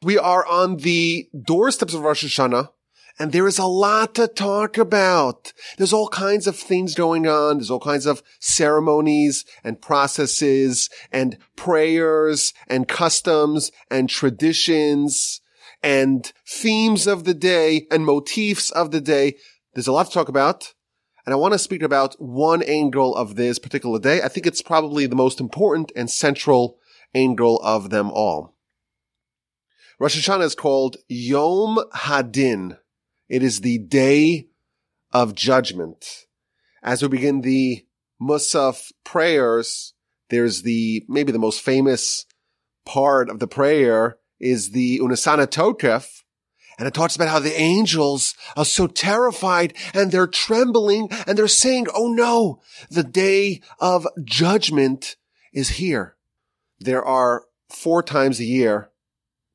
We are on the doorsteps of Rosh Hashanah, and there is a lot to talk about. There's all kinds of things going on. There's all kinds of ceremonies and processes and prayers and customs and traditions and themes of the day and motifs of the day. There's a lot to talk about. And I want to speak about one angle of this particular day. I think it's probably the most important and central angle of them all. Rosh Hashanah is called Yom Hadin. It is the day of judgment. As we begin the Musaf prayers, there's the, maybe the most famous part of the prayer is the Unasana Tokef, and it talks about how the angels are so terrified and they're trembling and they're saying, Oh no, the day of judgment is here. There are four times a year,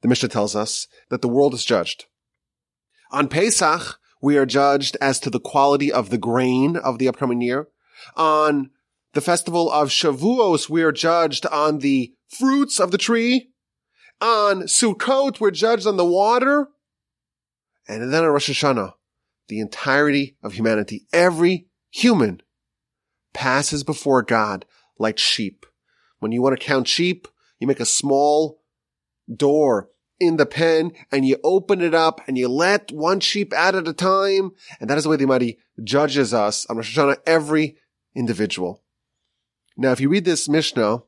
the Mishnah tells us, that the world is judged. On Pesach, we are judged as to the quality of the grain of the upcoming year. On the festival of Shavuos, we are judged on the fruits of the tree. On Sukkot, we're judged on the water. And then on Rosh Hashanah, the entirety of humanity, every human passes before God like sheep. When you want to count sheep, you make a small door in the pen and you open it up and you let one sheep out at a time. And that is the way the Almighty judges us on Rosh Hashanah, every individual. Now, if you read this Mishnah,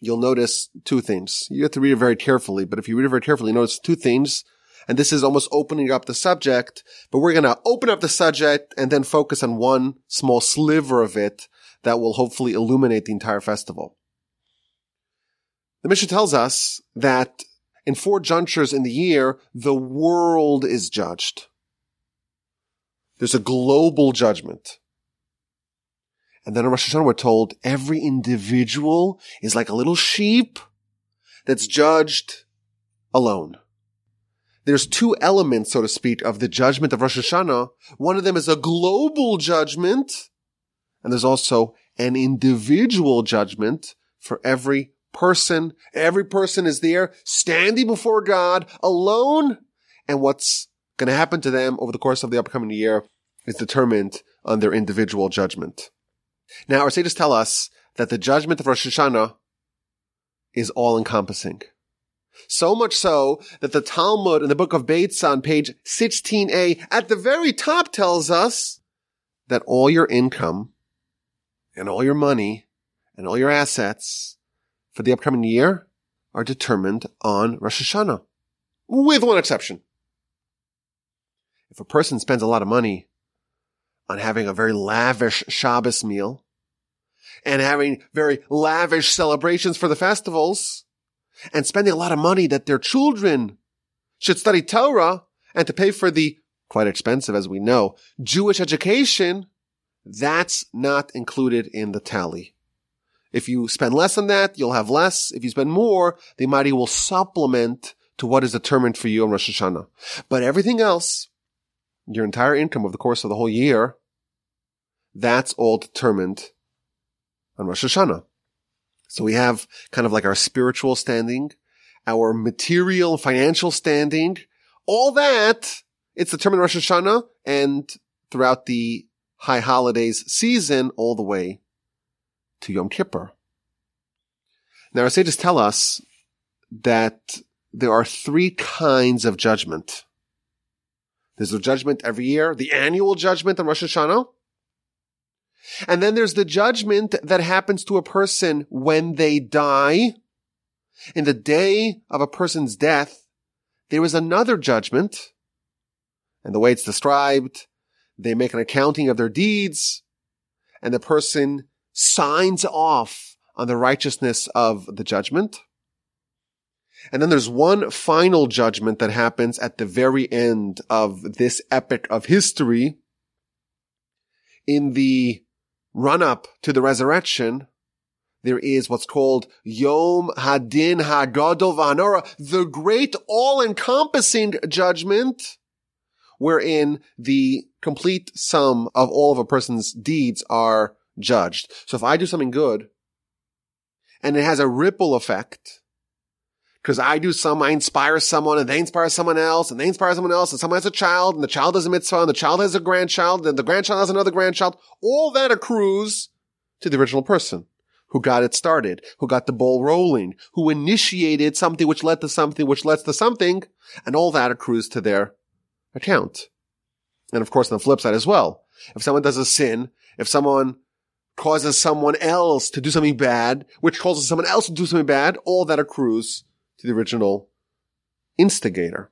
you'll notice two themes. You have to read it very carefully, but if you read it very carefully, you notice two themes and this is almost opening up the subject, but we're going to open up the subject and then focus on one small sliver of it that will hopefully illuminate the entire festival. The Mishnah tells us that in four junctures in the year, the world is judged. There's a global judgment. And then in Rosh Hashanah, we're told every individual is like a little sheep that's judged alone there's two elements, so to speak, of the judgment of Rosh Hashanah. One of them is a global judgment, and there's also an individual judgment for every person. Every person is there standing before God alone, and what's going to happen to them over the course of the upcoming year is determined on their individual judgment. Now, our sages tell us that the judgment of Rosh Hashanah is all encompassing. So much so that the Talmud in the book of Beitza on page 16a at the very top tells us that all your income and all your money and all your assets for the upcoming year are determined on Rosh Hashanah. With one exception. If a person spends a lot of money on having a very lavish Shabbos meal and having very lavish celebrations for the festivals, and spending a lot of money that their children should study Torah and to pay for the quite expensive, as we know, Jewish education, that's not included in the tally. If you spend less than that, you'll have less. If you spend more, the Almighty will supplement to what is determined for you on Rosh Hashanah. But everything else, your entire income over the course of the whole year, that's all determined on Rosh Hashanah. So we have kind of like our spiritual standing, our material financial standing, all that. It's determined Rosh Hashanah and throughout the high holidays season all the way to Yom Kippur. Now our sages tell us that there are three kinds of judgment. There's a judgment every year, the annual judgment on Rosh Hashanah. And then there's the judgment that happens to a person when they die. In the day of a person's death, there is another judgment. And the way it's described, they make an accounting of their deeds and the person signs off on the righteousness of the judgment. And then there's one final judgment that happens at the very end of this epic of history in the run up to the resurrection, there is what's called Yom Hadin Hagadol Vahanora, the great all-encompassing judgment, wherein the complete sum of all of a person's deeds are judged. So if I do something good, and it has a ripple effect, because I do some, I inspire someone and they inspire someone else and they inspire someone else and someone has a child and the child has a mitzvah and the child has a grandchild and the grandchild has another grandchild. All that accrues to the original person who got it started, who got the ball rolling, who initiated something which led to something which led to something and all that accrues to their account. And of course on the flip side as well. If someone does a sin, if someone causes someone else to do something bad, which causes someone else to do something bad, all that accrues to the original instigator.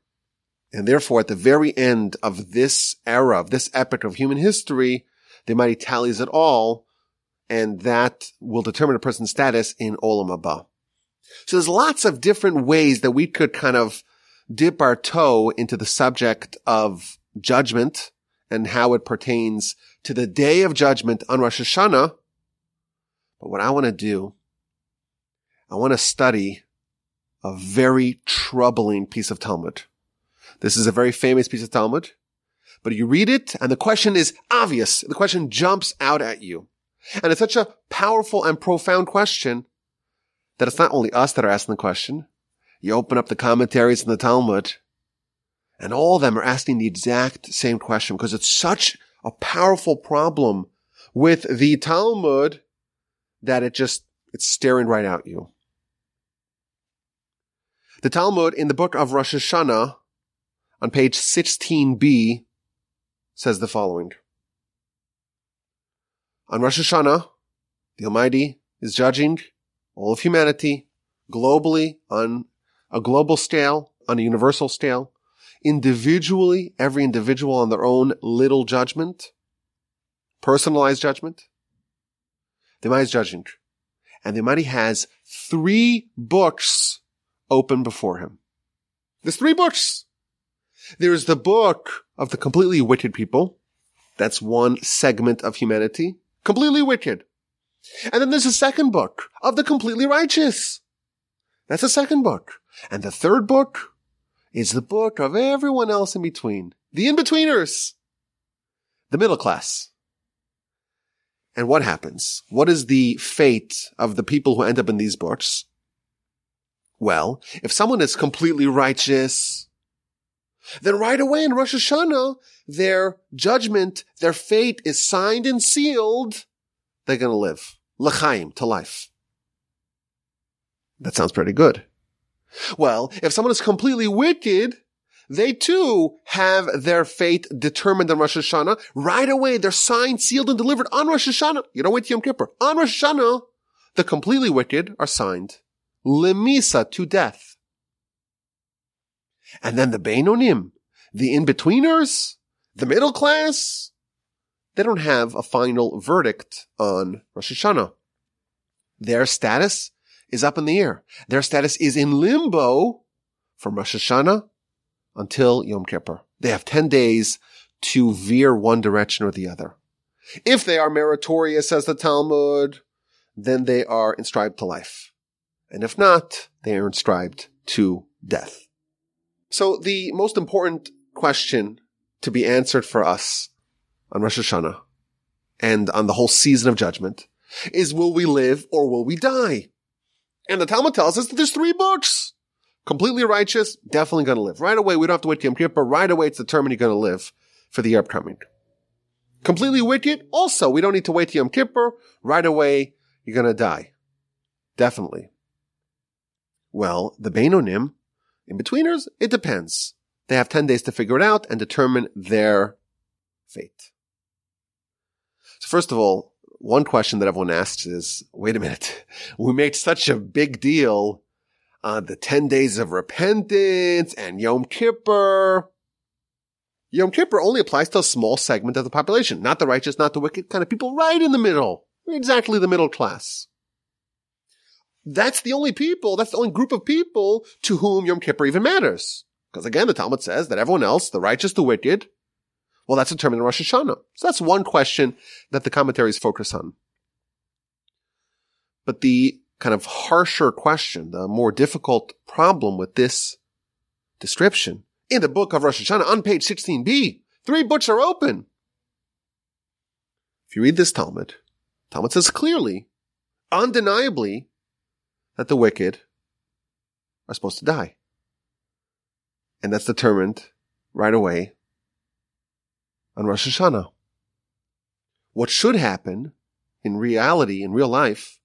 And therefore, at the very end of this era, of this epoch of human history, the Almighty tallies it all, and that will determine a person's status in Olam Haba. So there's lots of different ways that we could kind of dip our toe into the subject of judgment and how it pertains to the day of judgment on Rosh Hashanah. But what I want to do, I want to study a very troubling piece of Talmud. This is a very famous piece of Talmud, but you read it and the question is obvious. The question jumps out at you. And it's such a powerful and profound question that it's not only us that are asking the question. You open up the commentaries in the Talmud and all of them are asking the exact same question because it's such a powerful problem with the Talmud that it just, it's staring right at you. The Talmud in the book of Rosh Hashanah on page 16b says the following. On Rosh Hashanah, the Almighty is judging all of humanity globally on a global scale, on a universal scale, individually, every individual on their own little judgment, personalized judgment. The Almighty is judging. And the Almighty has three books open before him. There's three books. There's the book of the completely wicked people. That's one segment of humanity. Completely wicked. And then there's a second book of the completely righteous. That's a second book. And the third book is the book of everyone else in between. The in-betweeners. The middle class. And what happens? What is the fate of the people who end up in these books? Well, if someone is completely righteous, then right away in Rosh Hashanah, their judgment, their fate is signed and sealed. They're going to live. L'chaim, to life. That sounds pretty good. Well, if someone is completely wicked, they too have their fate determined on Rosh Hashanah. Right away, they're signed, sealed, and delivered on Rosh Hashanah. You don't wait to Yom Kippur. On Rosh Hashanah, the completely wicked are signed lemisa, to death. And then the Beinonim, the in-betweeners, the middle class, they don't have a final verdict on Rosh Hashanah. Their status is up in the air. Their status is in limbo from Rosh Hashanah until Yom Kippur. They have 10 days to veer one direction or the other. If they are meritorious, says the Talmud, then they are inscribed to life. And if not, they are inscribed to death. So the most important question to be answered for us on Rosh Hashanah and on the whole season of judgment is will we live or will we die? And the Talmud tells us that there's three books. Completely righteous, definitely going to live. Right away, we don't have to wait to Yom Kippur. Right away, it's determined you're going to live for the year upcoming. Completely wicked, also, we don't need to wait to Yom Kippur. Right away, you're going to die. Definitely. Well, the Beinonim, in betweeners, it depends. They have 10 days to figure it out and determine their fate. So first of all, one question that everyone asks is, wait a minute, we made such a big deal on the 10 days of repentance and Yom Kippur. Yom Kippur only applies to a small segment of the population, not the righteous, not the wicked, kind of people right in the middle, exactly the middle class that's the only people, that's the only group of people to whom Yom Kippur even matters. Because again, the Talmud says that everyone else, the righteous, the wicked, well, that's determined in Rosh Hashanah. So that's one question that the commentaries focus on. But the kind of harsher question, the more difficult problem with this description in the book of Rosh Hashanah on page 16b, three books are open. If you read this Talmud, Talmud says clearly, undeniably, that the wicked are supposed to die. And that's determined right away on Rosh Hashanah. What should happen in reality, in real life,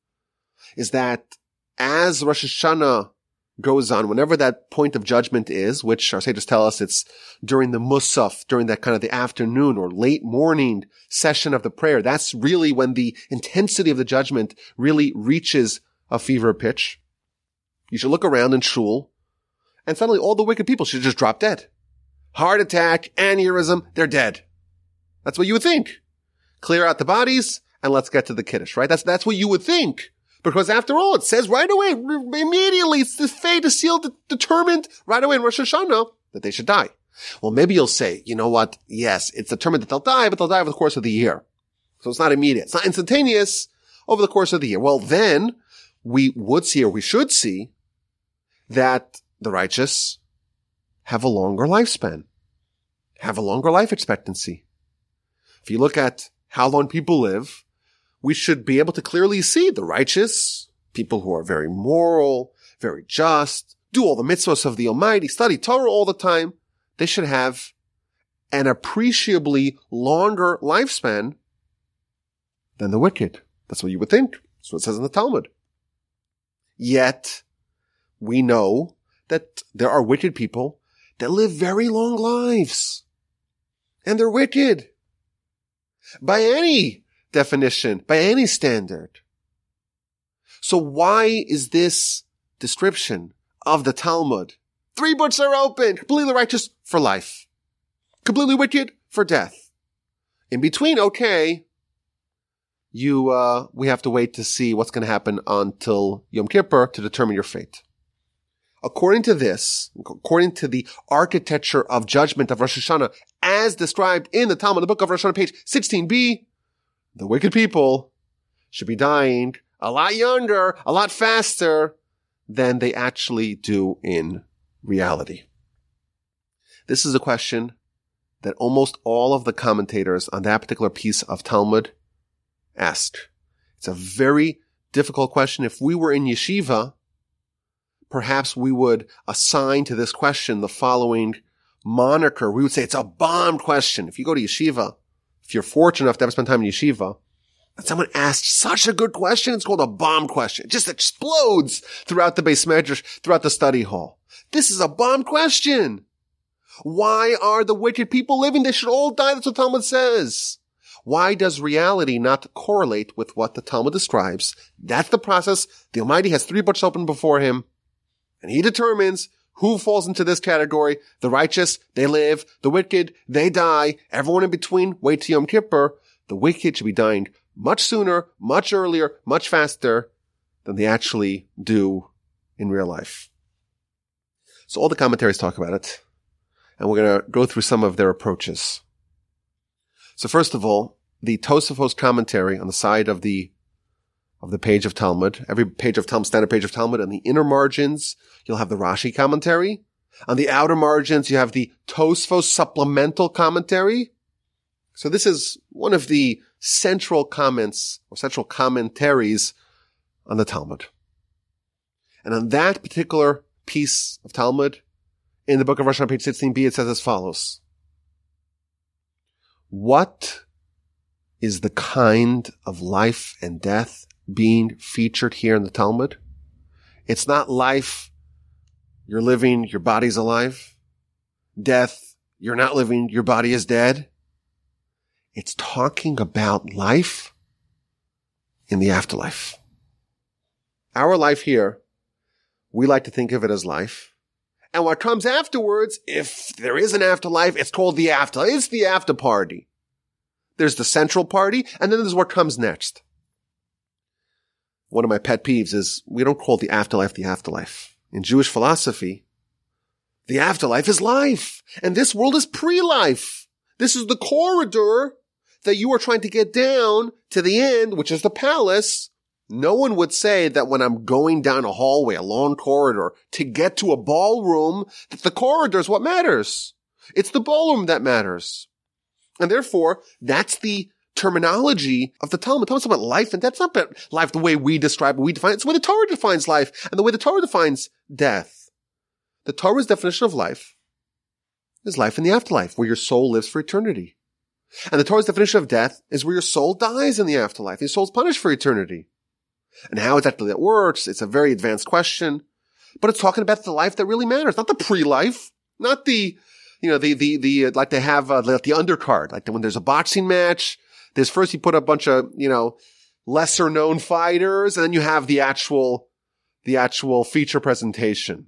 is that as Rosh Hashanah goes on, whenever that point of judgment is, which our sages tell us it's during the Musaf, during that kind of the afternoon or late morning session of the prayer, that's really when the intensity of the judgment really reaches a fever pitch. You should look around in shul and suddenly all the wicked people should just drop dead. Heart attack, aneurysm, they're dead. That's what you would think. Clear out the bodies and let's get to the kiddush, right? That's, that's what you would think. Because after all, it says right away, immediately, it's the fate is sealed, determined right away in Rosh Hashanah that they should die. Well, maybe you'll say, you know what? Yes, it's determined that they'll die, but they'll die over the course of the year. So it's not immediate. It's not instantaneous over the course of the year. Well, then we would see or we should see that the righteous have a longer lifespan, have a longer life expectancy. If you look at how long people live, we should be able to clearly see the righteous, people who are very moral, very just, do all the mitzvahs of the Almighty, study Torah all the time. They should have an appreciably longer lifespan than the wicked. That's what you would think. That's what it says in the Talmud. Yet, we know that there are wicked people that live very long lives. And they're wicked. By any definition by any standard. So why is this description of the Talmud? Three books are open, completely righteous for life, completely wicked for death. In between, okay, you, uh, we have to wait to see what's going to happen until Yom Kippur to determine your fate. According to this, according to the architecture of judgment of Rosh Hashanah as described in the Talmud, the book of Rosh Hashanah, page 16b, the wicked people should be dying a lot younger, a lot faster than they actually do in reality. This is a question that almost all of the commentators on that particular piece of Talmud asked. It's a very difficult question. If we were in yeshiva, perhaps we would assign to this question the following moniker. We would say it's a bomb question. If you go to yeshiva, if you're fortunate enough to ever spend time in yeshiva, and someone asked such a good question, it's called a bomb question. It just explodes throughout the beis medrash, throughout the study hall. This is a bomb question. Why are the wicked people living? They should all die. That's what Talmud says. Why does reality not correlate with what the Talmud describes? That's the process. The Almighty has three books open before him, and he determines who falls into this category? The righteous, they live. The wicked, they die. Everyone in between, wait till Yom Kippur. The wicked should be dying much sooner, much earlier, much faster than they actually do in real life. So all the commentaries talk about it, and we're going to go through some of their approaches. So first of all, the Tosafos commentary on the side of the of the page of Talmud. Every page of Talmud, standard page of Talmud, on the inner margins, you'll have the Rashi commentary. On the outer margins, you have the Tosfos supplemental commentary. So this is one of the central comments or central commentaries on the Talmud. And on that particular piece of Talmud, in the book of Rosh on page 16b, it says as follows. What is the kind of life and death being featured here in the Talmud. It's not life. You're living. Your body's alive. Death. You're not living. Your body is dead. It's talking about life in the afterlife. Our life here, we like to think of it as life. And what comes afterwards, if there is an afterlife, it's called the after. It's the after party. There's the central party, and then there's what comes next one of my pet peeves is we don't call the afterlife the afterlife. In Jewish philosophy, the afterlife is life, and this world is pre-life. This is the corridor that you are trying to get down to the end, which is the palace. No one would say that when I'm going down a hallway, a long corridor, to get to a ballroom, that the corridor is what matters. It's the ballroom that matters. And therefore, that's the terminology of the Talmud. Talmud's about life, and that's not about life the way we describe it, we define it. It's the way the Torah defines life, and the way the Torah defines death. the Torah's definition of life is life in the afterlife, where your soul lives for eternity. And the Torah's definition of death is where your soul dies in the afterlife. Your soul's punished for eternity. And how exactly that works, it's a very advanced question, but it's talking about the life that really matters, not the pre-life, not the, you know, the, the, the, like they have, uh, like the undercard, like when there's a boxing match, there's first you put a bunch of, you know, lesser known fighters, and then you have the actual, the actual feature presentation.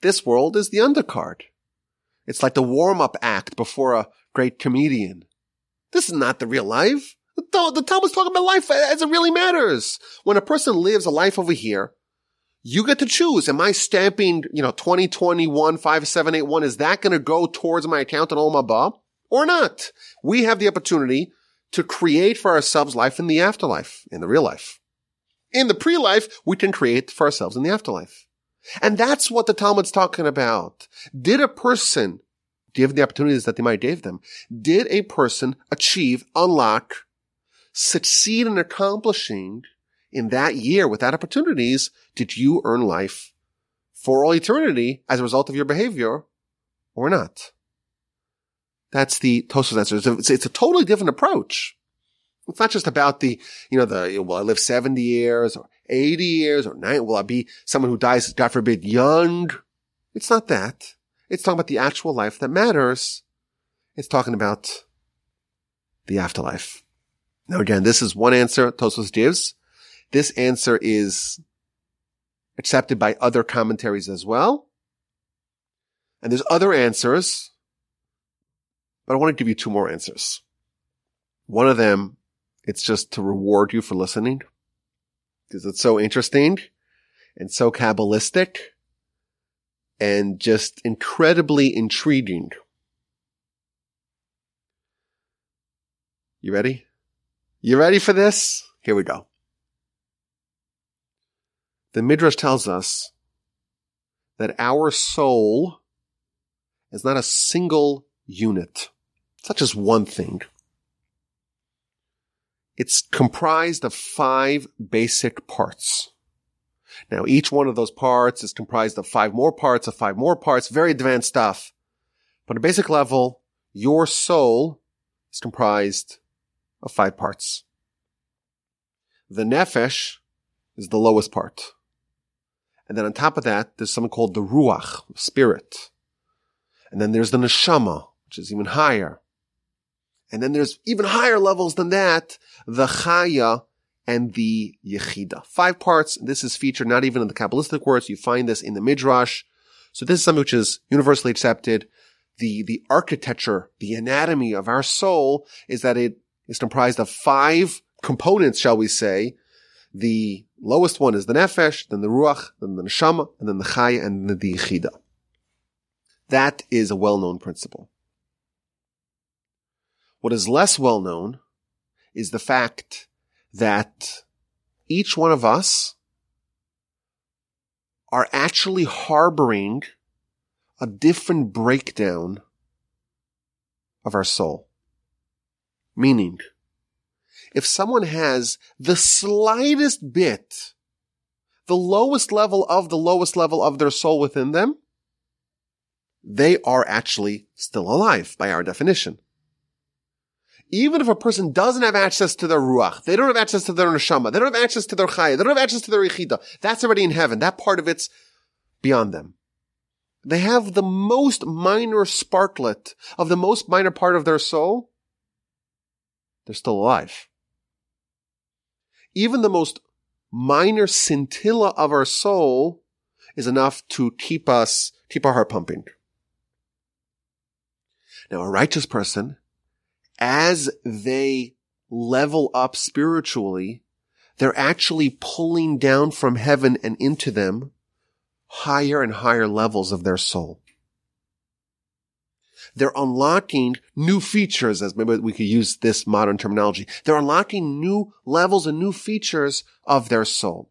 This world is the undercard. It's like the warm-up act before a great comedian. This is not the real life. The, the Talmud's talking about life as it really matters. When a person lives a life over here, you get to choose. Am I stamping, you know, 2021 5781? Is that going to go towards my account in Olam Haba or not? We have the opportunity to create for ourselves life in the afterlife, in the real life. In the pre-life, we can create for ourselves in the afterlife. And that's what the Talmud's talking about. Did a person, given the opportunities that they might give them, did a person achieve, unlock, succeed in accomplishing in that year with that opportunities? Did you earn life for all eternity as a result of your behavior or not? That's the Tosfos answer. It's a, it's a totally different approach. It's not just about the, you know, the, will I live 70 years or 80 years or 90? Will I be someone who dies, God forbid, young? It's not that. It's talking about the actual life that matters. It's talking about the afterlife. Now again, this is one answer Tosfos gives. This answer is accepted by other commentaries as well. And there's other answers, but I want to give you two more answers. One of them, it's just to reward you for listening because it's so interesting and so Kabbalistic and just incredibly intriguing. You ready? You ready for this? Here we go. The Midrash tells us that our soul is not a single unit. It's not just one thing. It's comprised of five basic parts. Now, each one of those parts is comprised of five more parts of five more parts, very advanced stuff. But at a basic level, your soul is comprised of five parts. The nefesh is the lowest part. And then on top of that, there's something called the ruach, spirit. And then there's the neshama, which is even higher. And then there's even higher levels than that, the chaya and the yechida. Five parts. This is featured not even in the Kabbalistic words. You find this in the Midrash. So this is something which is universally accepted. The, the architecture, the anatomy of our soul is that it is comprised of five components, shall we say. The lowest one is the nefesh, then the ruach, then the neshama, and then the chaya, and then the yechida. That is a well-known principle. What is less well known is the fact that each one of us are actually harboring a different breakdown of our soul. Meaning, if someone has the slightest bit, the lowest level of the lowest level of their soul within them, they are actually still alive by our definition even if a person doesn't have access to their ruach, they don't have access to their neshama, they don't have access to their chaya, they don't have access to their yichida, that's already in heaven. That part of it's beyond them. They have the most minor sparklet of the most minor part of their soul. They're still alive. Even the most minor scintilla of our soul is enough to keep us, keep our heart pumping. Now, a righteous person as they level up spiritually, they're actually pulling down from heaven and into them higher and higher levels of their soul. They're unlocking new features, as maybe we could use this modern terminology. They're unlocking new levels and new features of their soul.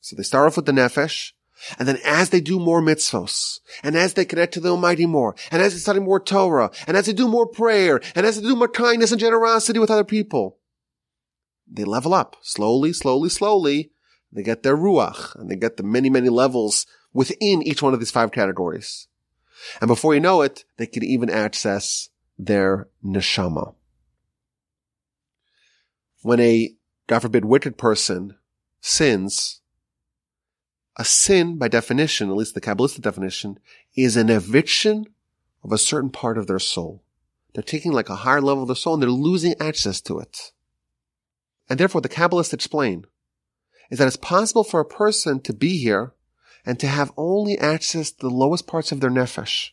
So they start off with the nefesh, and then as they do more mitzvos, and as they connect to the Almighty more, and as they study more Torah, and as they do more prayer, and as they do more kindness and generosity with other people, they level up slowly, slowly, slowly. They get their ruach, and they get the many, many levels within each one of these five categories. And before you know it, they can even access their neshama. When a, God forbid, wicked person sins, a sin by definition, at least the Kabbalistic definition, is an eviction of a certain part of their soul. They're taking like a higher level of the soul and they're losing access to it. And therefore the Kabbalists explain is that it's possible for a person to be here and to have only access to the lowest parts of their nefesh.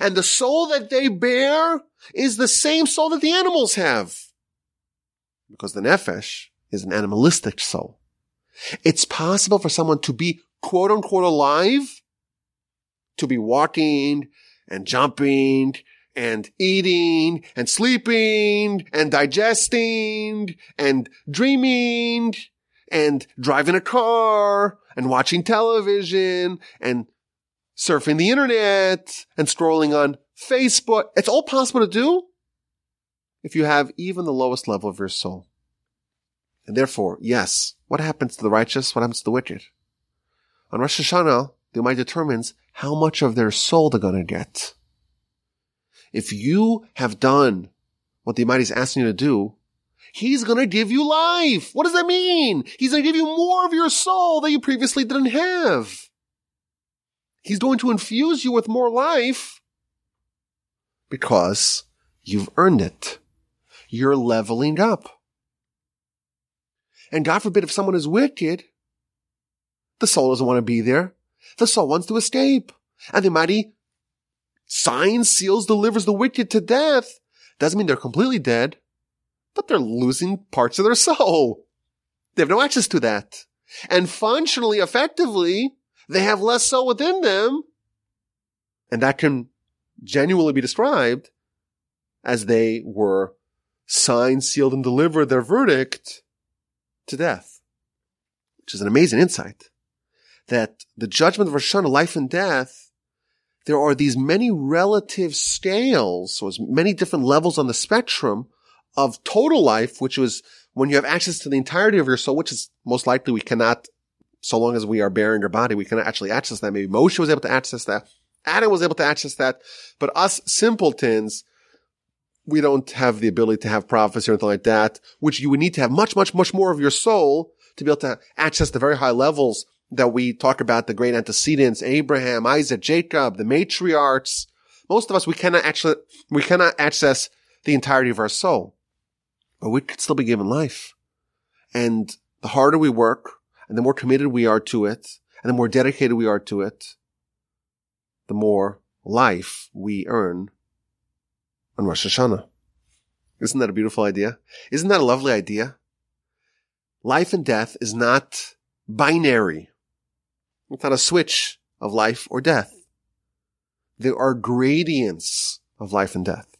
And the soul that they bear is the same soul that the animals have. Because the nefesh is an animalistic soul. It's possible for someone to be quote unquote alive, to be walking and jumping and eating and sleeping and digesting and dreaming and driving a car and watching television and surfing the internet and scrolling on Facebook. It's all possible to do if you have even the lowest level of your soul. And therefore, yes, what happens to the righteous? What happens to the wicked? On Rosh Hashanah, the Almighty determines how much of their soul they're going to get. If you have done what the Almighty is asking you to do, He's going to give you life. What does that mean? He's going to give you more of your soul that you previously didn't have. He's going to infuse you with more life because you've earned it. You're leveling up. And God forbid if someone is wicked, the soul doesn't want to be there. The soul wants to escape. And the mighty signs, seals, delivers the wicked to death. Doesn't mean they're completely dead but they're losing parts of their soul. They have no access to that. And functionally, effectively, they have less soul within them. And that can genuinely be described as they were signed, sealed, and delivered their verdict to death. Which is an amazing insight. That the judgment of Rosh Hashanah, life and death, there are these many relative scales, so as many different levels on the spectrum of total life, which was when you have access to the entirety of your soul, which is most likely we cannot, so long as we are bearing your body, we cannot actually access that. Maybe Moshe was able to access that. Adam was able to access that. But us simpletons, we don't have the ability to have prophecy or anything like that, which you would need to have much, much, much more of your soul to be able to access the very high levels that we talk about, the great antecedents, Abraham, Isaac, Jacob, the matriarchs. Most of us, we cannot actually, we cannot access the entirety of our soul but we could still be given life. And the harder we work and the more committed we are to it and the more dedicated we are to it, the more life we earn on Rosh Hashanah. Isn't that a beautiful idea? Isn't that a lovely idea? Life and death is not binary. It's not a switch of life or death. There are gradients of life and death.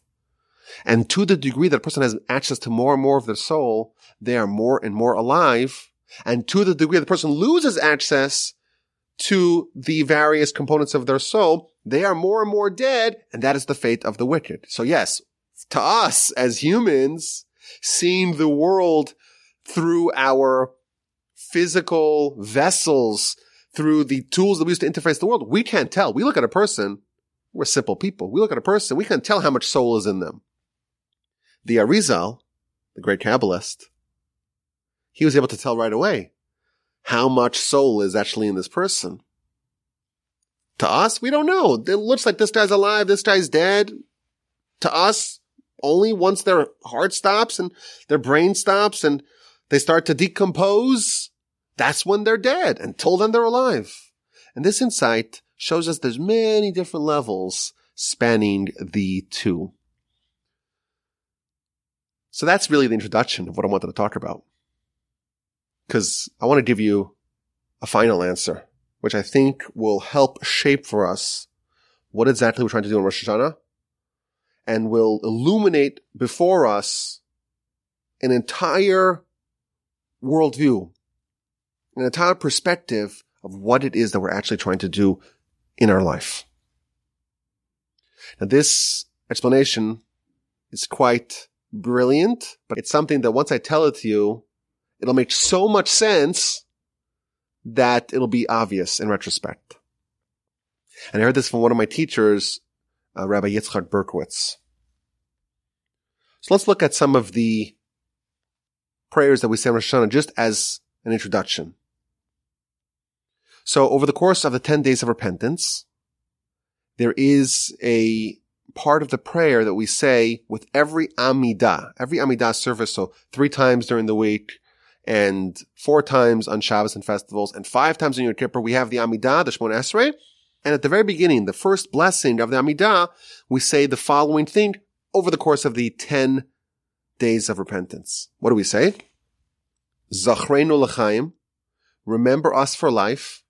And to the degree that a person has access to more and more of their soul, they are more and more alive. And to the degree the person loses access to the various components of their soul, they are more and more dead. And that is the fate of the wicked. So yes, to us as humans, seeing the world through our physical vessels, through the tools that we use to interface the world, we can't tell. We look at a person, we're simple people. We look at a person, we can't tell how much soul is in them. The Arizal, the great Kabbalist, he was able to tell right away how much soul is actually in this person. To us, we don't know. It looks like this guy's alive, this guy's dead. To us, only once their heart stops and their brain stops and they start to decompose, that's when they're dead. Until then, they're alive. And this insight shows us there's many different levels spanning the two. So that's really the introduction of what I wanted to talk about. Cause I want to give you a final answer, which I think will help shape for us what exactly we're trying to do in Rosh Hashanah and will illuminate before us an entire worldview, an entire perspective of what it is that we're actually trying to do in our life. Now this explanation is quite brilliant, but it's something that once I tell it to you, it'll make so much sense that it'll be obvious in retrospect. And I heard this from one of my teachers, uh, Rabbi Yitzchak Berkowitz. So let's look at some of the prayers that we say on Rosh Hashanah just as an introduction. So over the course of the 10 days of repentance, there is a part of the prayer that we say with every Amidah, every Amidah service. So three times during the week and four times on Shabbos and festivals and five times in Yom Kippur, we have the Amidah, the Shemon Esrei. And at the very beginning, the first blessing of the Amidah, we say the following thing over the course of the 10 days of repentance. What do we say? Zachreinu l'chaim. Remember us for life.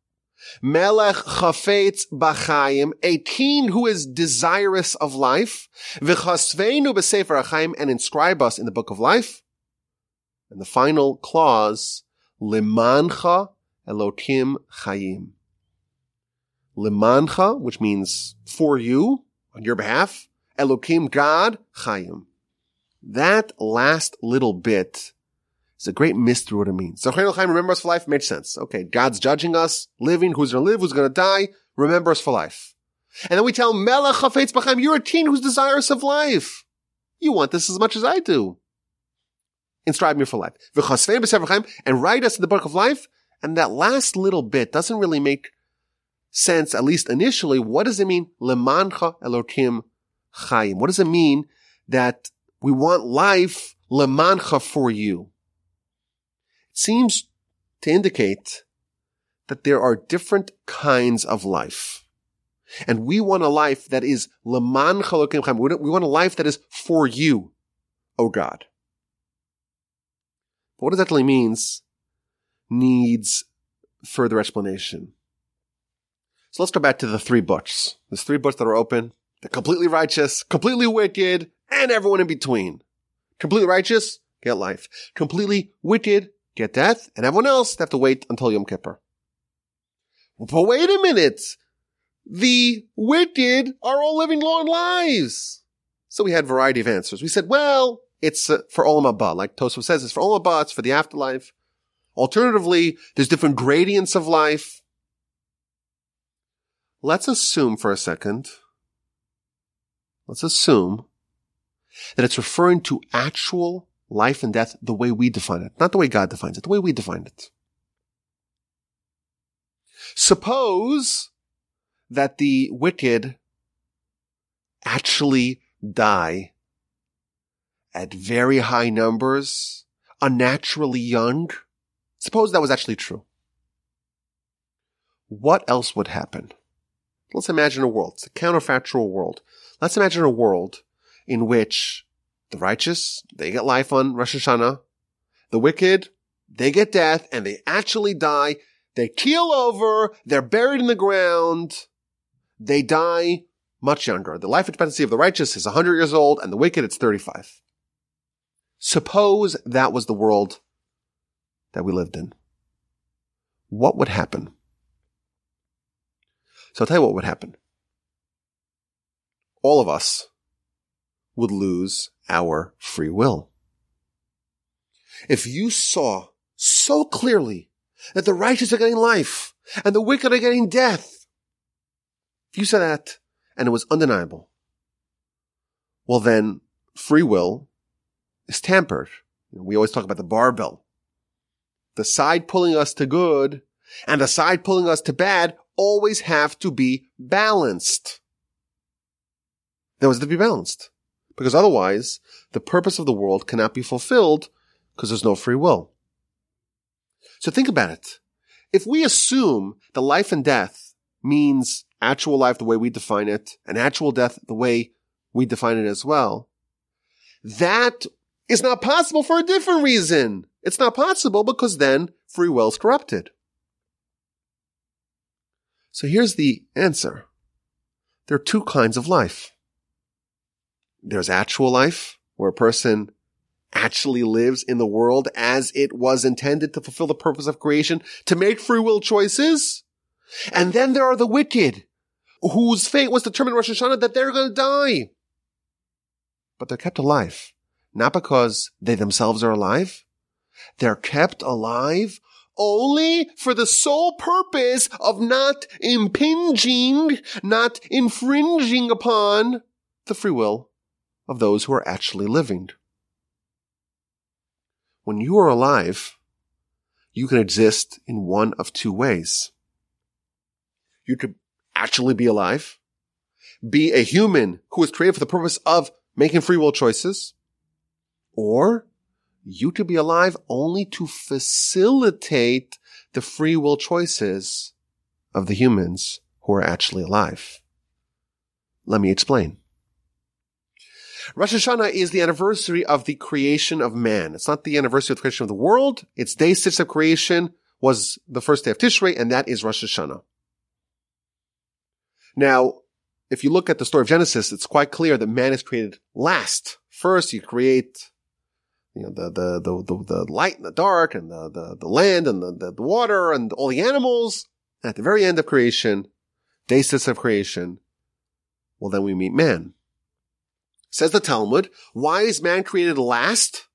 Melech chafetz b'chaim, a king who is desirous of life. V'chasveinu b'sefer achayim, and inscribe us in the book of life. And the final clause, limancha elokim chayim. Limancha, which means for you, on your behalf. Elokim, God, chayim. That last little bit is a great mystery what it means. So remember us for life makes sense. Okay, God's judging us, living, who's gonna live, who's gonna die, remember us for life. And then we tell Melech Chafetz B'chaim, you're a teen who's desirous of life. You want this as much as I do. Inscribe me for life. And write us in the book of life. And that last little bit doesn't really make sense, at least initially. What does it mean? Lemancha Elokim Chaim. What does it mean that we want life lemancha for you? Seems to indicate that there are different kinds of life. And we want a life that is lemancha Elokim We want a life that is for you, O God. But what that really means needs further explanation. So let's go back to the three books. There's three books that are open. They're completely righteous, completely wicked, and everyone in between. Completely righteous, get life. Completely wicked, get death, and everyone else have to wait until Yom Kippur. But wait a minute! The wicked are all living long lives! So we had a variety of answers. We said, well, it's uh, for Olam Haba, like Tosfos says, it's for Olam Haba, it's for the afterlife. Alternatively, there's different gradients of life. Let's assume for a second, let's assume that it's referring to actual life and death the way we define it, not the way God defines it, the way we define it. Suppose that the wicked actually die at very high numbers, unnaturally young. Suppose that was actually true. What else would happen? Let's imagine a world. It's a counterfactual world. Let's imagine a world in which the righteous, they get life on Rosh Hashanah. The wicked, they get death and they actually die. They keel over. They're buried in the ground. They die much younger. The life expectancy of the righteous is 100 years old and the wicked, it's 35. Suppose that was the world that we lived in. What would happen? So I'll tell you what would happen. All of us would lose our free will. If you saw so clearly that the righteous are getting life and the wicked are getting death, if you saw that and it was undeniable, well then free will is tampered. We always talk about the barbell. The side pulling us to good and the side pulling us to bad always have to be balanced. There was to be balanced. Because otherwise, the purpose of the world cannot be fulfilled because there's no free will. So think about it. If we assume that life and death means actual life the way we define it and actual death the way we define it as well, that is not possible for a different reason. It's not possible because then free will is corrupted. So here's the answer. There are two kinds of life. There's actual life where a person actually lives in the world as it was intended to fulfill the purpose of creation, to make free will choices. And then there are the wicked whose fate was determined in Rosh Hashanah that they're going to die. But they're kept alive, not because they themselves are alive. They're kept alive only for the sole purpose of not impinging, not infringing upon the free will of those who are actually living. When you are alive, you can exist in one of two ways. You could actually be alive, be a human who was created for the purpose of making free will choices, or you could be alive only to facilitate the free will choices of the humans who are actually alive. Let me explain. Rosh Hashanah is the anniversary of the creation of man. It's not the anniversary of the creation of the world. Its day six of creation was the first day of Tishrei, and that is Rosh Hashanah. Now, if you look at the story of Genesis, it's quite clear that man is created last. First, you create, you know, the, the, the, the, the light and the dark and the, the, the land and the, the, the water and all the animals. At the very end of creation, day six of creation, well, then we meet man. Says the Talmud, why is man created last?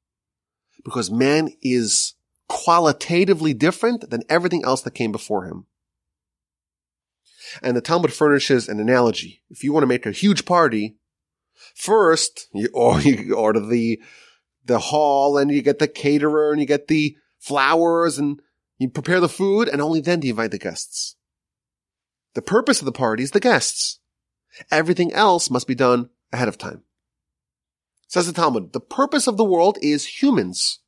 Because man is qualitatively different than everything else that came before him. And the Talmud furnishes an analogy. If you want to make a huge party, first you, or oh, you order the, the hall and you get the caterer and you get the flowers and you prepare the food and only then do you invite the guests. The purpose of the party is the guests. Everything else must be done ahead of time. Says the Talmud, the purpose of the world is humans.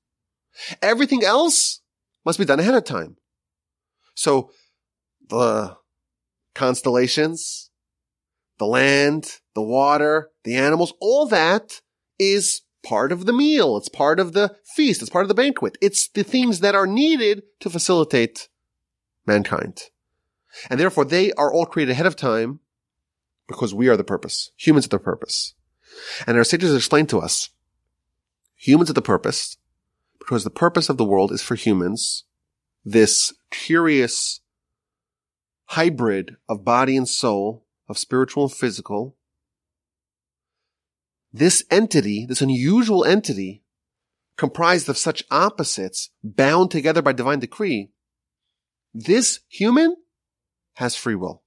Everything else must be done ahead of time. So the constellations, the land, the water, the animals, all that is part of the meal. It's part of the feast. It's part of the banquet. It's the things that are needed to facilitate mankind. And therefore they are all created ahead of time because we are the purpose. Humans are the purpose. And our sages explain to us, humans are the purpose because the purpose of the world is for humans, this curious hybrid of body and soul, of spiritual and physical. This entity, this unusual entity, comprised of such opposites, bound together by divine decree, this human has free will.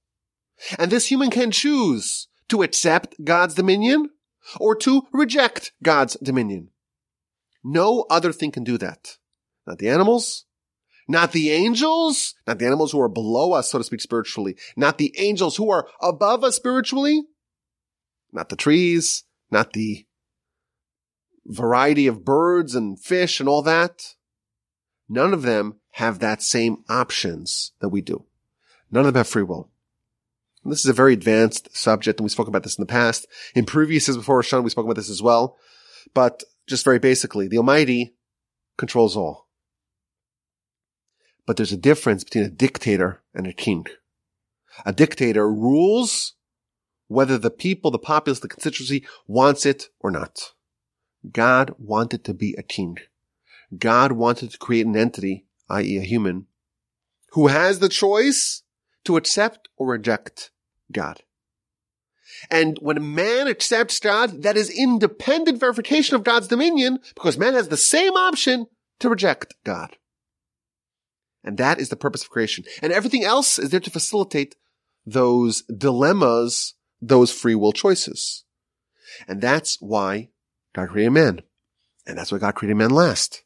And this human can choose to accept God's dominion or to reject God's dominion. No other thing can do that. Not the animals, not the angels, not the animals who are below us, so to speak, spiritually, not the angels who are above us spiritually, not the trees, not the variety of birds and fish and all that. None of them have that same options that we do. None of them have free will. This is a very advanced subject, and we spoke about this in the past. In previous before Rosh we spoke about this as well. But just very basically, the Almighty controls all. But there's a difference between a dictator and a king. A dictator rules whether the people, the populace, the constituency wants it or not. God wanted to be a king. God wanted to create an entity, i.e. a human, who has the choice to accept or reject God. And when a man accepts God, that is independent verification of God's dominion because man has the same option to reject God. And that is the purpose of creation. And everything else is there to facilitate those dilemmas, those free will choices. And that's why God created man. And that's why God created man last.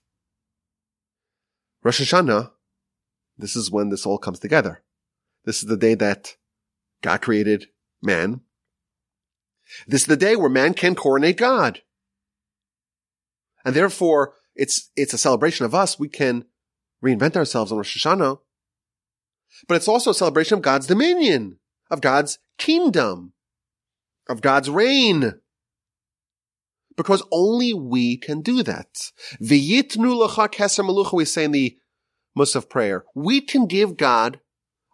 Rosh Hashanah, this is when this all comes together. This is the day that God created man. This is the day where man can coronate God. And therefore, it's, it's a celebration of us. We can reinvent ourselves on Rosh Hashanah, but it's also a celebration of God's dominion, of God's kingdom, of God's reign. Because only we can do that. V'yitnu lecha keser melucha, we say in the Musaf prayer. We can give God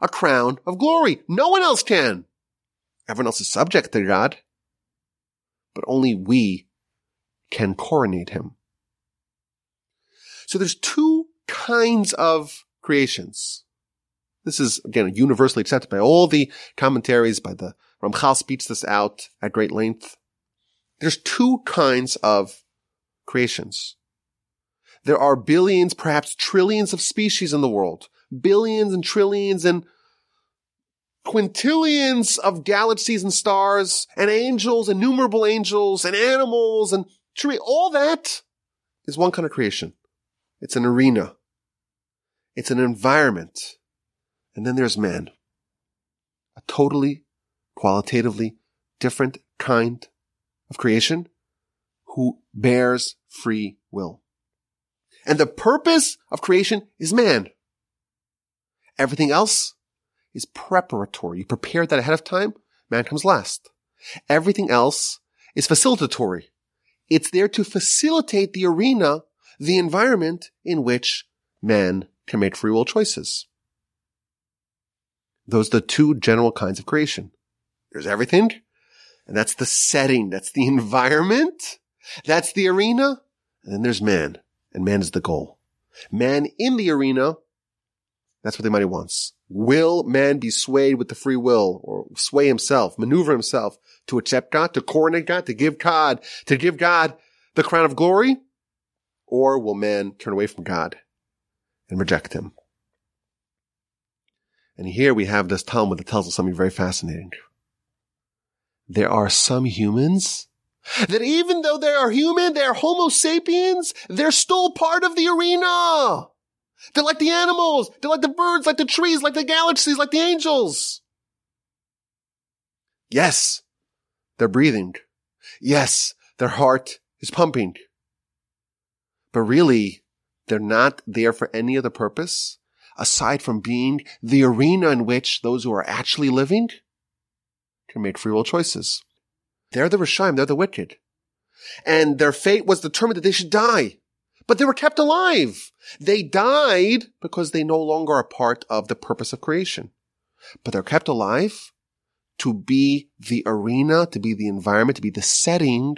a crown of glory. No one else can. Everyone else is subject to God. But only we can coronate him. So there's two kinds of creations. This is, again, universally accepted by all the commentaries, by the Ramchal speaks this out at great length. There's two kinds of creations. there are billions, perhaps trillions of species in the world. Billions and trillions and quintillions of galaxies and stars and angels, innumerable angels and animals and tree. All that is one kind of creation. It's an arena. It's an environment. And then there's man. A totally, qualitatively different kind of creation who bears free will. And the purpose of creation is man. Everything else is preparatory. You prepare that ahead of time. Man comes last. Everything else is facilitatory. It's there to facilitate the arena, the environment in which man can make free will choices. Those are the two general kinds of creation. There's everything, and that's the setting, that's the environment, that's the arena, and then there's man, and man is the goal. Man in the arena, that's what the Almighty wants. Will man be swayed with the free will or sway himself, maneuver himself to accept God, to coronate God, to give God, to give God the crown of glory? Or will man turn away from God and reject him? And here we have this Talmud that tells us something very fascinating. There are some humans that even though they are human, they are homo sapiens, they're still part of the arena. They're like the animals. They're like the birds, like the trees, like the galaxies, like the angels. Yes, they're breathing. Yes, their heart is pumping. But really, they're not there for any other purpose aside from being the arena in which those who are actually living can make free will choices. They're the Rishayim, they're the wicked. And their fate was determined that they should die. But they were kept alive. They died because they no longer are part of the purpose of creation. But they're kept alive to be the arena, to be the environment, to be the setting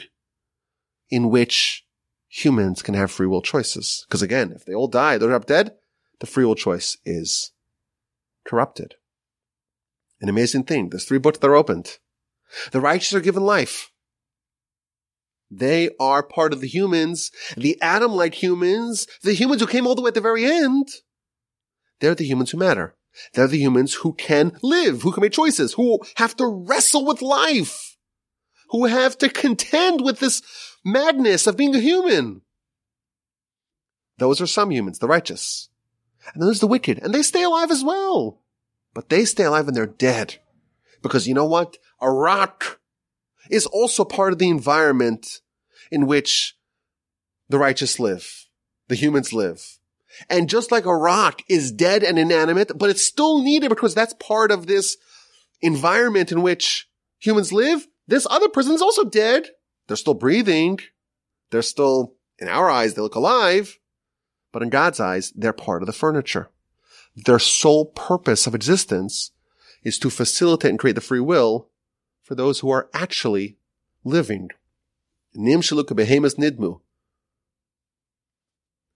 in which humans can have free will choices. Because again, if they all die, they're up dead, the free will choice is corrupted. An amazing thing. There's three books that are opened. The righteous are given life. They are part of the humans, the Adam-like humans, the humans who came all the way at the very end. They're the humans who matter. They're the humans who can live, who can make choices, who have to wrestle with life, who have to contend with this madness of being a human. Those are some humans, the righteous. And there's the wicked, and they stay alive as well. But they stay alive and they're dead. Because you know what? A rock is also part of the environment in which the righteous live, the humans live. And just like a rock is dead and inanimate, but it's still needed because that's part of this environment in which humans live, this other person is also dead. They're still breathing. They're still, in our eyes, they look alive. But in God's eyes, they're part of the furniture. Their sole purpose of existence is to facilitate and create the free will for those who are actually living. Nidmu.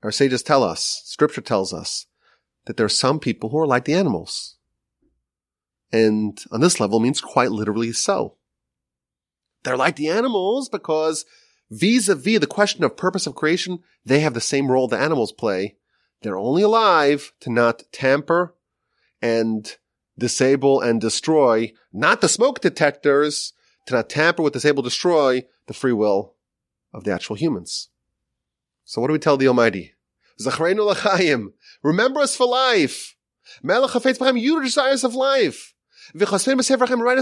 Our sages tell us, scripture tells us, that there are some people who are like the animals. And on this level means quite literally so. They're like the animals because vis-a-vis the question of purpose of creation, they have the same role the animals play. They're only alive to not tamper and disable and destroy, not the smoke detectors, to not tamper with, disable, destroy the free will of the actual humans. So what do we tell the Almighty? L'chaim. Remember us for life. Melech hafetz you desires of life. Write us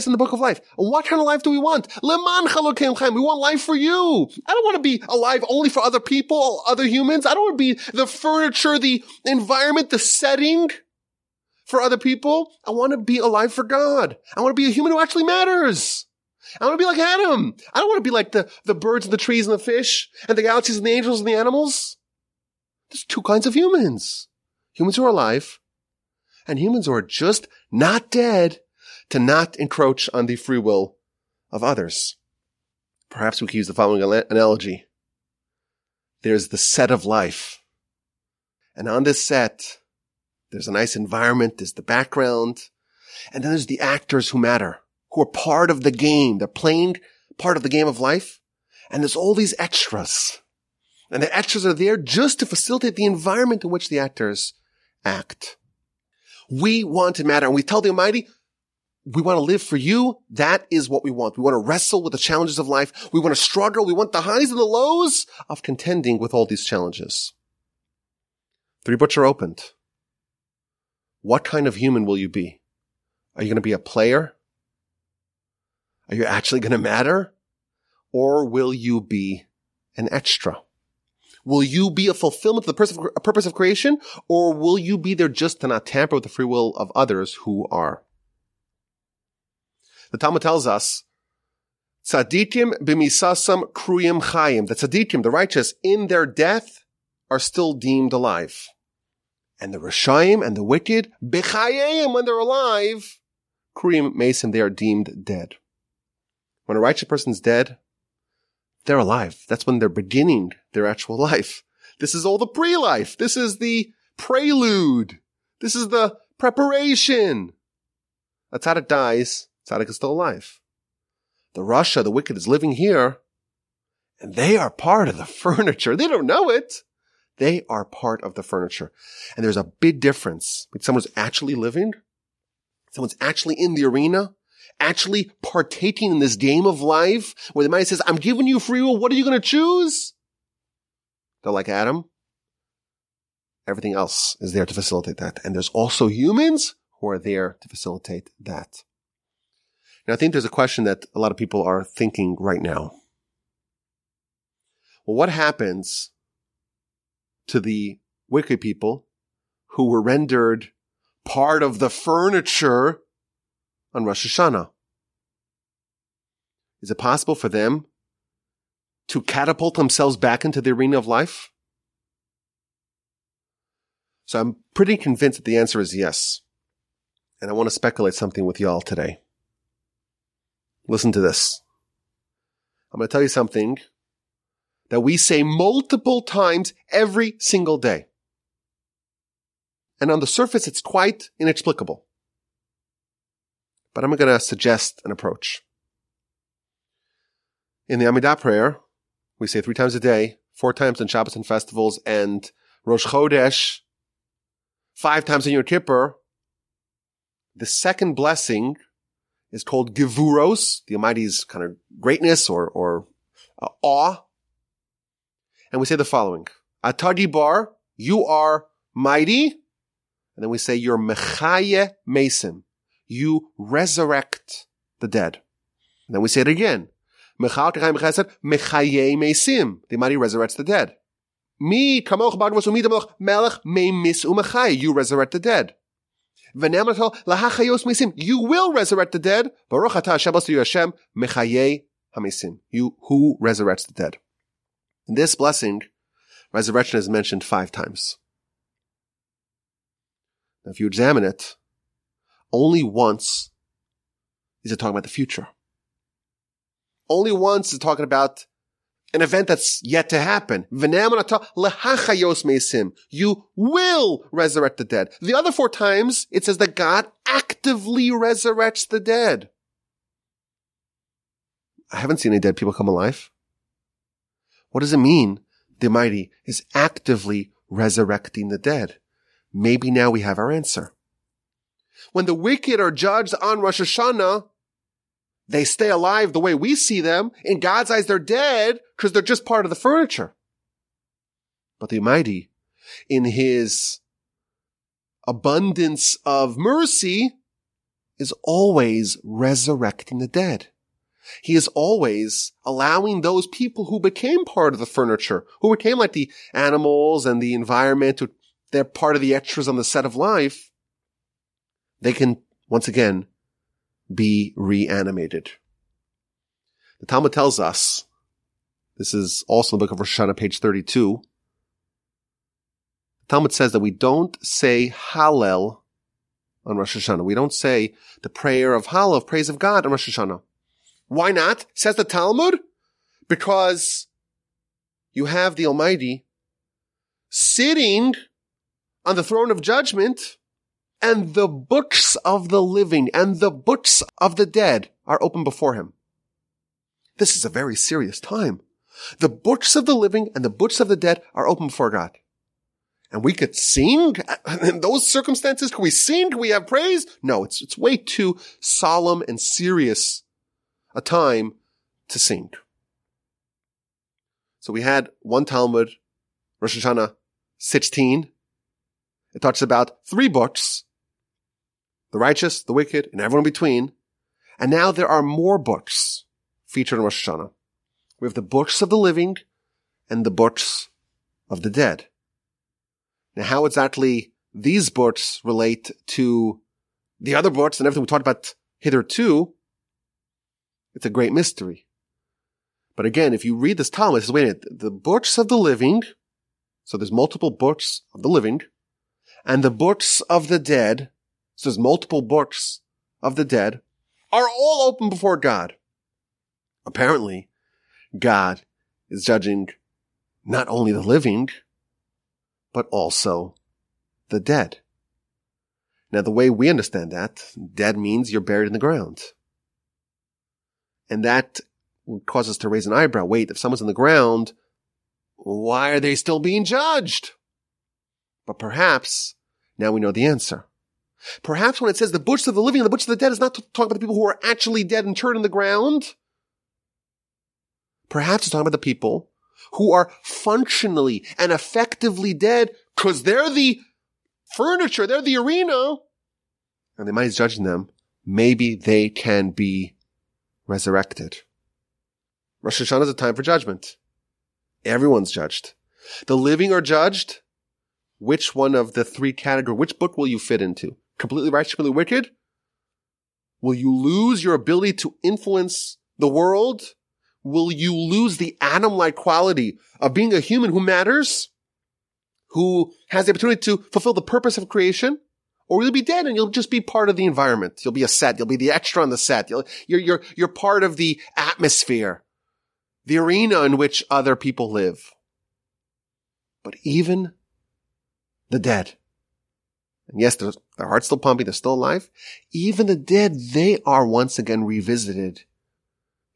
in the book of life. And what kind of life do we want? We want life for you. I don't want to be alive only for other people, other humans. I don't want to be the furniture, the environment, the setting for other people. I want to be alive for God. I want to be a human who actually matters. I want to be like Adam. I don't want to be like the, the birds and the trees and the fish and the galaxies and the angels and the animals. There's two kinds of humans. Humans who are alive and humans who are just not dead to not encroach on the free will of others. Perhaps we could use the following analogy. There's the set of life. And on this set, there's a nice environment. There's the background. And then there's the actors who matter, who are part of the game. They're playing part of the game of life. And there's all these extras. And the extras are there just to facilitate the environment in which the actors act. We want to matter and we tell the Almighty, we want to live for you. That is what we want. We want to wrestle with the challenges of life. We want to struggle. We want the highs and the lows of contending with all these challenges. Three books are opened. What kind of human will you be? Are you going to be a player? Are you actually going to matter? Or will you be an extra? Will you be a fulfillment of the purpose of creation? Or will you be there just to not tamper with the free will of others who are? The Talmud tells us, Tzadikim b'misasam kruyim chayim. The tzadikim, the righteous, in their death are still deemed alive. And the Rishayim and the wicked, b'chayim, when they're alive, kruyim mason, they are deemed dead. When a righteous person's dead, they're alive. That's when they're beginning their actual life. This is all the pre-life. This is the prelude. This is the preparation. A tzaddik dies, tzaddik is still alive. The Rasha, the wicked, is living here, and they are part of the furniture. They don't know it. They are part of the furniture. And there's a big difference between someone's actually living, someone's actually in the arena, actually partaking in this game of life where the mind says, I'm giving you free will. What are you going to choose? They're like Adam. Everything else is there to facilitate that. And there's also humans who are there to facilitate that. Now, I think there's a question that a lot of people are thinking right now. Well, what happens to the wicked people who were rendered part of the furniture on Rosh Hashanah? Is it possible for them to catapult themselves back into the arena of life? So I'm pretty convinced that the answer is yes. And I want to speculate something with y'all today. Listen to this. I'm going to tell you something that we say multiple times every single day. And on the surface, it's quite inexplicable. But I'm going to suggest an approach. In the Amidah prayer, we say three times a day, four times on Shabbos and festivals, and Rosh Chodesh, five times in Yom Kippur. The second blessing is called Gevuros, the Almighty's kind of greatness or, or uh, awe. And we say the following. Atah gibor, you are mighty. And then we say you're mechaye mason you resurrect the dead. And then we say it again. Mechaye mesim. The Almighty resurrects the dead. Mi kamoch bagvos umidamoch melech me mis umechay. You resurrect the dead. lahachayos mesim. You will resurrect the dead. Baruch atah Hashem Hashem mechaye hamesim. You who resurrects the dead. In this blessing, resurrection is mentioned five times. Now, if you examine it, only once is it talking about the future. Only once is talking about an event that's yet to happen. You will resurrect the dead. The other four times, it says that God actively resurrects the dead. I haven't seen any dead people come alive. What does it mean? The Almighty is actively resurrecting the dead. Maybe now we have our answer. When the wicked are judged on Rosh Hashanah, they stay alive the way we see them. In God's eyes, they're dead because they're just part of the furniture. But the Almighty, in his abundance of mercy, is always resurrecting the dead. He is always allowing those people who became part of the furniture, who became like the animals and the environment, who, they're part of the extras on the set of life, they can once again be reanimated. The Talmud tells us, this is also in the book of Rosh Hashanah, page 32. The Talmud says that we don't say Hallel on Rosh Hashanah. We don't say the prayer of Hallel, of praise of God on Rosh Hashanah. Why not? Says the Talmud. Because you have the Almighty sitting on the throne of judgment and the books of the living and the books of the dead are open before him. This is a very serious time. The books of the living and the books of the dead are open before God. And we could sing in those circumstances. Can we sing? Can we have praise? No, it's, it's way too solemn and serious a time to sing. So we had one Talmud, Rosh Hashanah 16. It talks about three books, the righteous, the wicked, and everyone in between. And now there are more books featured in Rosh Hashanah. We have the books of the living and the books of the dead. Now, how exactly these books relate to the other books and everything we talked about hitherto, it's a great mystery. But again, if you read this Talmud, it says, wait a minute, the books of the living, so there's multiple books of the living, and the books of the dead, so there's multiple books of the dead, are all open before God. Apparently, God is judging not only the living, but also the dead. Now, the way we understand that, dead means you're buried in the ground. And that would cause us to raise an eyebrow. Wait, if someone's in the ground, why are they still being judged? But perhaps now we know the answer. Perhaps when it says the butch of the living and the butch of the dead is not talking about the people who are actually dead and turned in the ground. Perhaps it's talking about the people who are functionally and effectively dead because they're the furniture, they're the arena. And they might be judging them. Maybe they can be resurrected. Rosh Hashanah is a time for judgment. Everyone's judged. The living are judged. Which one of the three categories, which book will you fit into? Completely righteous, completely wicked? Will you lose your ability to influence the world? Will you lose the Adam-like quality of being a human who matters? Who has the opportunity to fulfill the purpose of creation? Or you'll be dead and you'll just be part of the environment? You'll be a set. You'll be the extra on the set. You'll, you're, you're, you're part of the atmosphere the arena in which other people live. But even the dead, and yes, their heart's still pumping, they're still alive, even the dead, they are once again revisited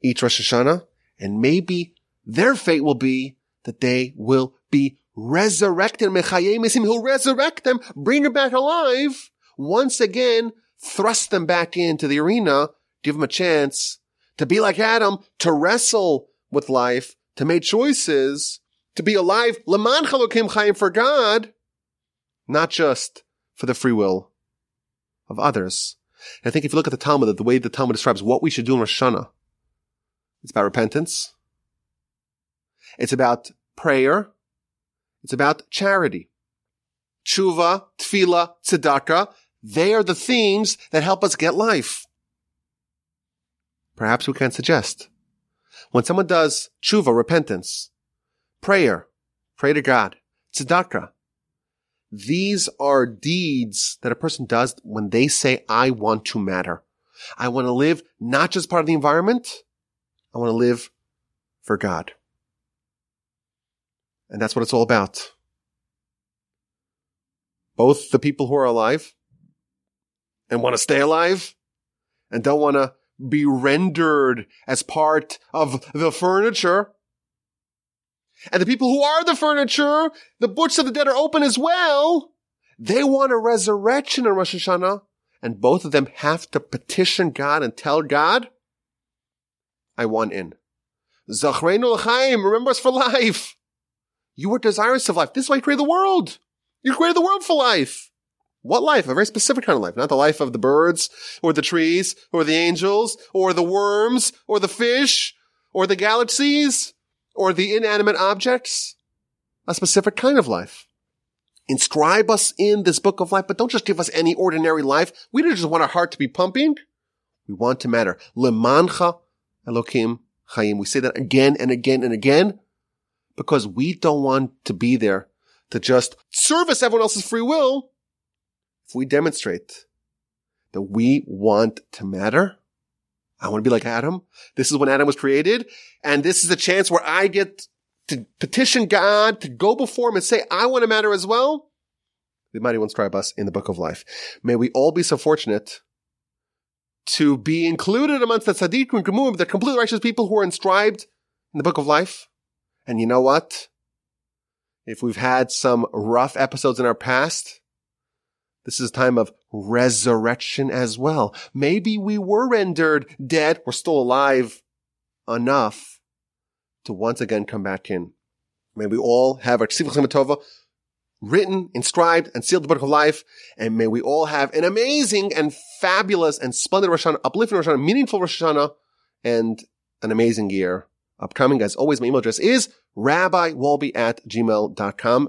each Rosh Hashanah, and maybe their fate will be that they will be resurrected. He'll resurrect them, bring them back alive, once again, thrust them back into the arena, give them a chance to be like Adam, to wrestle with life, to make choices, to be alive, lemancha Elokim chayim for God, not just for the free will of others. And I think if you look at the Talmud, the way the Talmud describes what we should do in Rosh Hashanah, it's about repentance. It's about prayer. It's about charity. Tshuva, tefillah, tzedakah, they are the themes that help us get life. Perhaps we can suggest when someone does tshuva, repentance, prayer, pray to God, tzedakah, these are deeds that a person does when they say, I want to matter. I want to live not just part of the environment. I want to live for God. And that's what it's all about. Both the people who are alive and want to stay alive and don't want to be rendered as part of the furniture. And the people who are the furniture, the books of the dead are open as well. They want a resurrection in Rosh Hashanah. And both of them have to petition God and tell God, I want in. Zachreinu l'chaim, remember us for life. You were desirous of life. This is why you created the world. You created the world for life. What life? A very specific kind of life, not the life of the birds or the trees or the angels or the worms or the fish or the galaxies or the inanimate objects. A specific kind of life. Inscribe us in this book of life, but don't just give us any ordinary life. We don't just want our heart to be pumping. We want to matter. Lemancha Elokim Chaim. We say that again and again and again because we don't want to be there to just service everyone else's free will if we demonstrate that we want to matter, I want to be like Adam. This is when Adam was created. And this is a chance where I get to petition God to go before him and say, I want to matter as well. The mighty ones scribe us in the book of life. May we all be so fortunate to be included amongst the tzaddikim and the completely righteous people who are inscribed in the book of life. And you know what? If we've had some rough episodes in our past, this is a time of resurrection as well. Maybe we were rendered dead. We're still alive enough to once again come back in. May we all have our Tzivach written, inscribed, and sealed the book of life. And may we all have an amazing and fabulous and splendid Rosh Hashanah, uplifting Rosh Hashanah, meaningful Rosh Hashanah, and an amazing year upcoming. As always, my email address is rabbiwolbe at gmail.com.